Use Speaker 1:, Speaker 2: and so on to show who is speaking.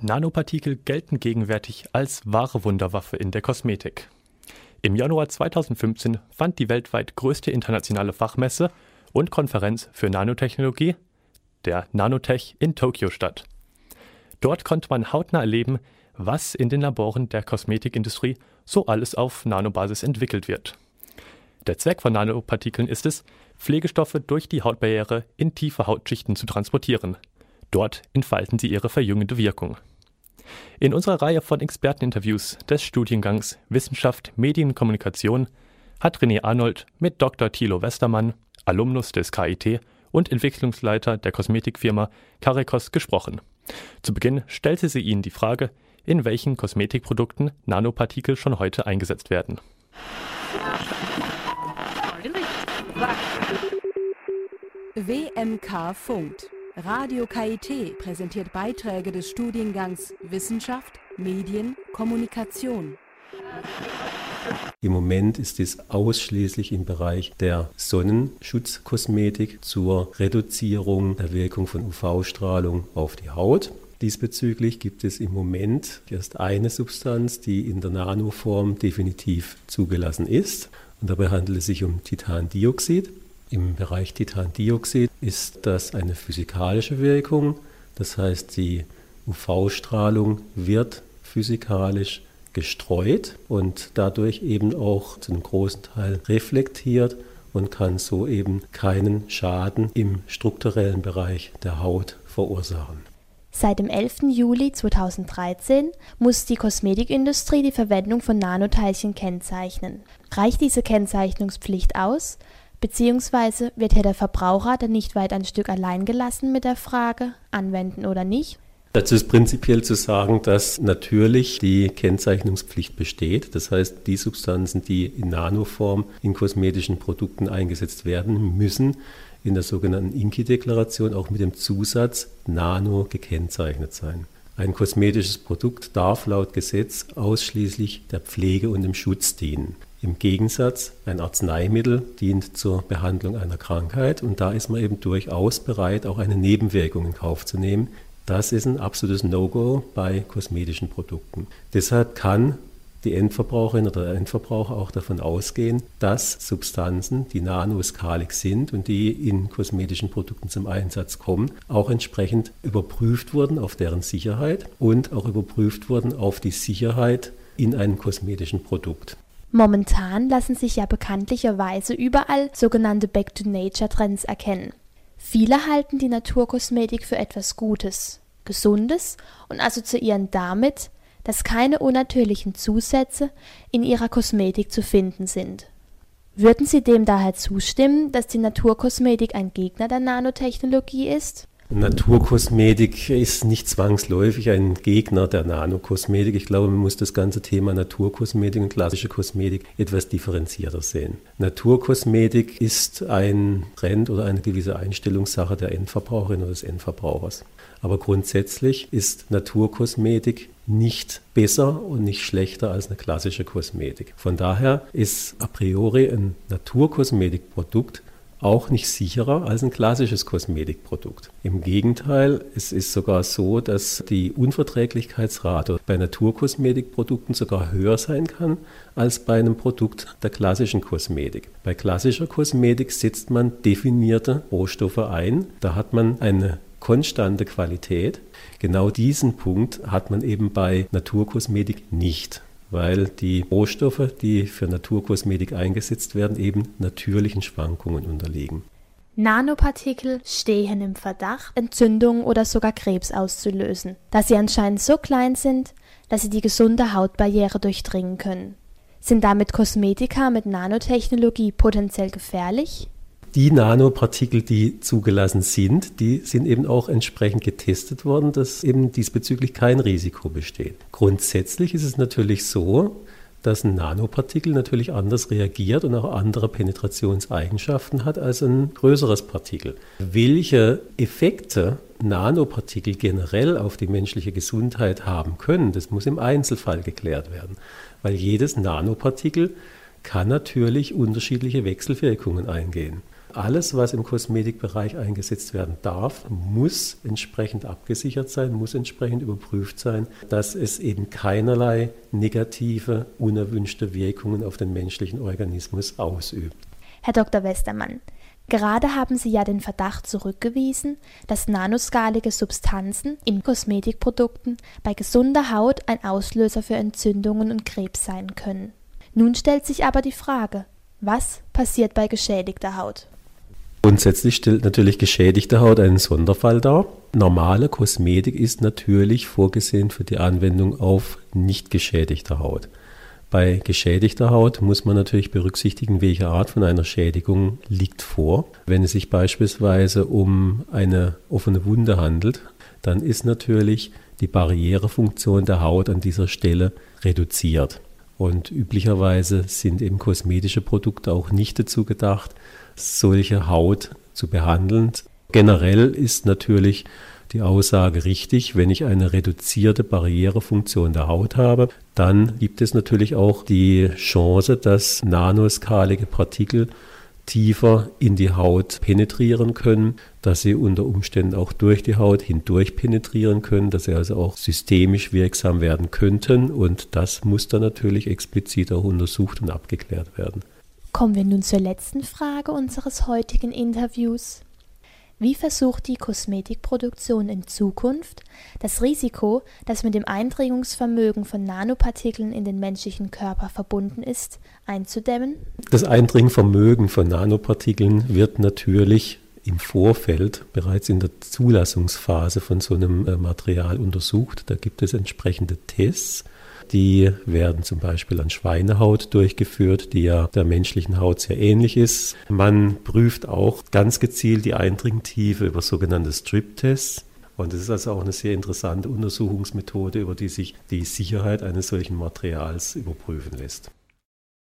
Speaker 1: Nanopartikel gelten gegenwärtig als wahre Wunderwaffe in der Kosmetik. Im Januar 2015 fand die weltweit größte internationale Fachmesse und Konferenz für Nanotechnologie, der Nanotech in Tokio statt. Dort konnte man hautnah erleben, was in den Laboren der Kosmetikindustrie so alles auf Nanobasis entwickelt wird. Der Zweck von Nanopartikeln ist es, Pflegestoffe durch die Hautbarriere in tiefe Hautschichten zu transportieren. Dort entfalten sie ihre verjüngende Wirkung. In unserer Reihe von Experteninterviews des Studiengangs Wissenschaft, Medienkommunikation hat René Arnold mit Dr. Thilo Westermann, Alumnus des KIT und Entwicklungsleiter der Kosmetikfirma Carecos gesprochen. Zu Beginn stellte sie ihnen die Frage, in welchen Kosmetikprodukten Nanopartikel schon heute eingesetzt werden.
Speaker 2: WMK funkt. Radio KIT präsentiert Beiträge des Studiengangs Wissenschaft, Medien, Kommunikation.
Speaker 3: Im Moment ist es ausschließlich im Bereich der Sonnenschutzkosmetik zur Reduzierung der Wirkung von UV-Strahlung auf die Haut. Diesbezüglich gibt es im Moment erst eine Substanz, die in der Nanoform definitiv zugelassen ist. Und dabei handelt es sich um Titandioxid. Im Bereich Titandioxid ist das eine physikalische Wirkung, das heißt die UV-Strahlung wird physikalisch gestreut und dadurch eben auch zu einem großen Teil reflektiert und kann so eben keinen Schaden im strukturellen Bereich der Haut verursachen.
Speaker 4: Seit dem 11. Juli 2013 muss die Kosmetikindustrie die Verwendung von Nanoteilchen kennzeichnen. Reicht diese Kennzeichnungspflicht aus, Beziehungsweise wird hier der Verbraucher dann nicht weit ein Stück allein gelassen mit der Frage, anwenden oder nicht?
Speaker 3: Dazu ist prinzipiell zu sagen, dass natürlich die Kennzeichnungspflicht besteht. Das heißt, die Substanzen, die in Nanoform in kosmetischen Produkten eingesetzt werden, müssen in der sogenannten INKI-Deklaration auch mit dem Zusatz Nano gekennzeichnet sein. Ein kosmetisches Produkt darf laut Gesetz ausschließlich der Pflege und dem Schutz dienen. Im Gegensatz, ein Arzneimittel dient zur Behandlung einer Krankheit und da ist man eben durchaus bereit, auch eine Nebenwirkung in Kauf zu nehmen. Das ist ein absolutes No-Go bei kosmetischen Produkten. Deshalb kann die Endverbraucherin oder der Endverbraucher auch davon ausgehen, dass Substanzen, die nanoskalig sind und die in kosmetischen Produkten zum Einsatz kommen, auch entsprechend überprüft wurden auf deren Sicherheit und auch überprüft wurden auf die Sicherheit in einem kosmetischen Produkt.
Speaker 4: Momentan lassen sich ja bekanntlicherweise überall sogenannte Back-to-Nature-Trends erkennen. Viele halten die Naturkosmetik für etwas Gutes, Gesundes und assoziieren damit, dass keine unnatürlichen Zusätze in ihrer Kosmetik zu finden sind. Würden Sie dem daher zustimmen, dass die Naturkosmetik ein Gegner der Nanotechnologie ist?
Speaker 3: Naturkosmetik ist nicht zwangsläufig ein Gegner der Nanokosmetik. Ich glaube, man muss das ganze Thema Naturkosmetik und klassische Kosmetik etwas differenzierter sehen. Naturkosmetik ist ein Trend oder eine gewisse Einstellungssache der Endverbraucherin oder des Endverbrauchers. Aber grundsätzlich ist Naturkosmetik nicht besser und nicht schlechter als eine klassische Kosmetik. Von daher ist a priori ein Naturkosmetikprodukt auch nicht sicherer als ein klassisches Kosmetikprodukt. Im Gegenteil, es ist sogar so, dass die Unverträglichkeitsrate bei Naturkosmetikprodukten sogar höher sein kann als bei einem Produkt der klassischen Kosmetik. Bei klassischer Kosmetik setzt man definierte Rohstoffe ein. Da hat man eine konstante Qualität. Genau diesen Punkt hat man eben bei Naturkosmetik nicht weil die Rohstoffe, die für Naturkosmetik eingesetzt werden, eben natürlichen Schwankungen unterliegen.
Speaker 4: Nanopartikel stehen im Verdacht, Entzündungen oder sogar Krebs auszulösen, da sie anscheinend so klein sind, dass sie die gesunde Hautbarriere durchdringen können. Sind damit Kosmetika mit Nanotechnologie potenziell gefährlich?
Speaker 3: Die Nanopartikel, die zugelassen sind, die sind eben auch entsprechend getestet worden, dass eben diesbezüglich kein Risiko besteht. Grundsätzlich ist es natürlich so, dass ein Nanopartikel natürlich anders reagiert und auch andere Penetrationseigenschaften hat als ein größeres Partikel. Welche Effekte Nanopartikel generell auf die menschliche Gesundheit haben können, das muss im Einzelfall geklärt werden, weil jedes Nanopartikel kann natürlich unterschiedliche Wechselwirkungen eingehen. Alles, was im Kosmetikbereich eingesetzt werden darf, muss entsprechend abgesichert sein, muss entsprechend überprüft sein, dass es eben keinerlei negative, unerwünschte Wirkungen auf den menschlichen Organismus ausübt.
Speaker 4: Herr Dr. Westermann, Gerade haben Sie ja den Verdacht zurückgewiesen, dass nanoskalige Substanzen in Kosmetikprodukten bei gesunder Haut ein Auslöser für Entzündungen und Krebs sein können. Nun stellt sich aber die Frage, was passiert bei geschädigter Haut?
Speaker 3: Grundsätzlich stellt natürlich geschädigte Haut einen Sonderfall dar. Normale Kosmetik ist natürlich vorgesehen für die Anwendung auf nicht geschädigter Haut. Bei geschädigter Haut muss man natürlich berücksichtigen, welche Art von einer Schädigung liegt vor. Wenn es sich beispielsweise um eine offene Wunde handelt, dann ist natürlich die Barrierefunktion der Haut an dieser Stelle reduziert. Und üblicherweise sind eben kosmetische Produkte auch nicht dazu gedacht, solche Haut zu behandeln. Generell ist natürlich die Aussage richtig, wenn ich eine reduzierte Barrierefunktion der Haut habe, dann gibt es natürlich auch die Chance, dass nanoskalige Partikel tiefer in die Haut penetrieren können, dass sie unter Umständen auch durch die Haut hindurch penetrieren können, dass sie also auch systemisch wirksam werden könnten und das muss dann natürlich explizit auch untersucht und abgeklärt werden.
Speaker 4: Kommen wir nun zur letzten Frage unseres heutigen Interviews. Wie versucht die Kosmetikproduktion in Zukunft, das Risiko, das mit dem Eindringungsvermögen von Nanopartikeln in den menschlichen Körper verbunden ist, einzudämmen?
Speaker 3: Das Eindringvermögen von Nanopartikeln wird natürlich im Vorfeld bereits in der Zulassungsphase von so einem äh, Material untersucht. Da gibt es entsprechende Tests die werden zum Beispiel an Schweinehaut durchgeführt, die ja der menschlichen Haut sehr ähnlich ist. Man prüft auch ganz gezielt die Eindringtiefe über sogenannte Strip-Tests. Und es ist also auch eine sehr interessante Untersuchungsmethode, über die sich die Sicherheit eines solchen Materials überprüfen lässt.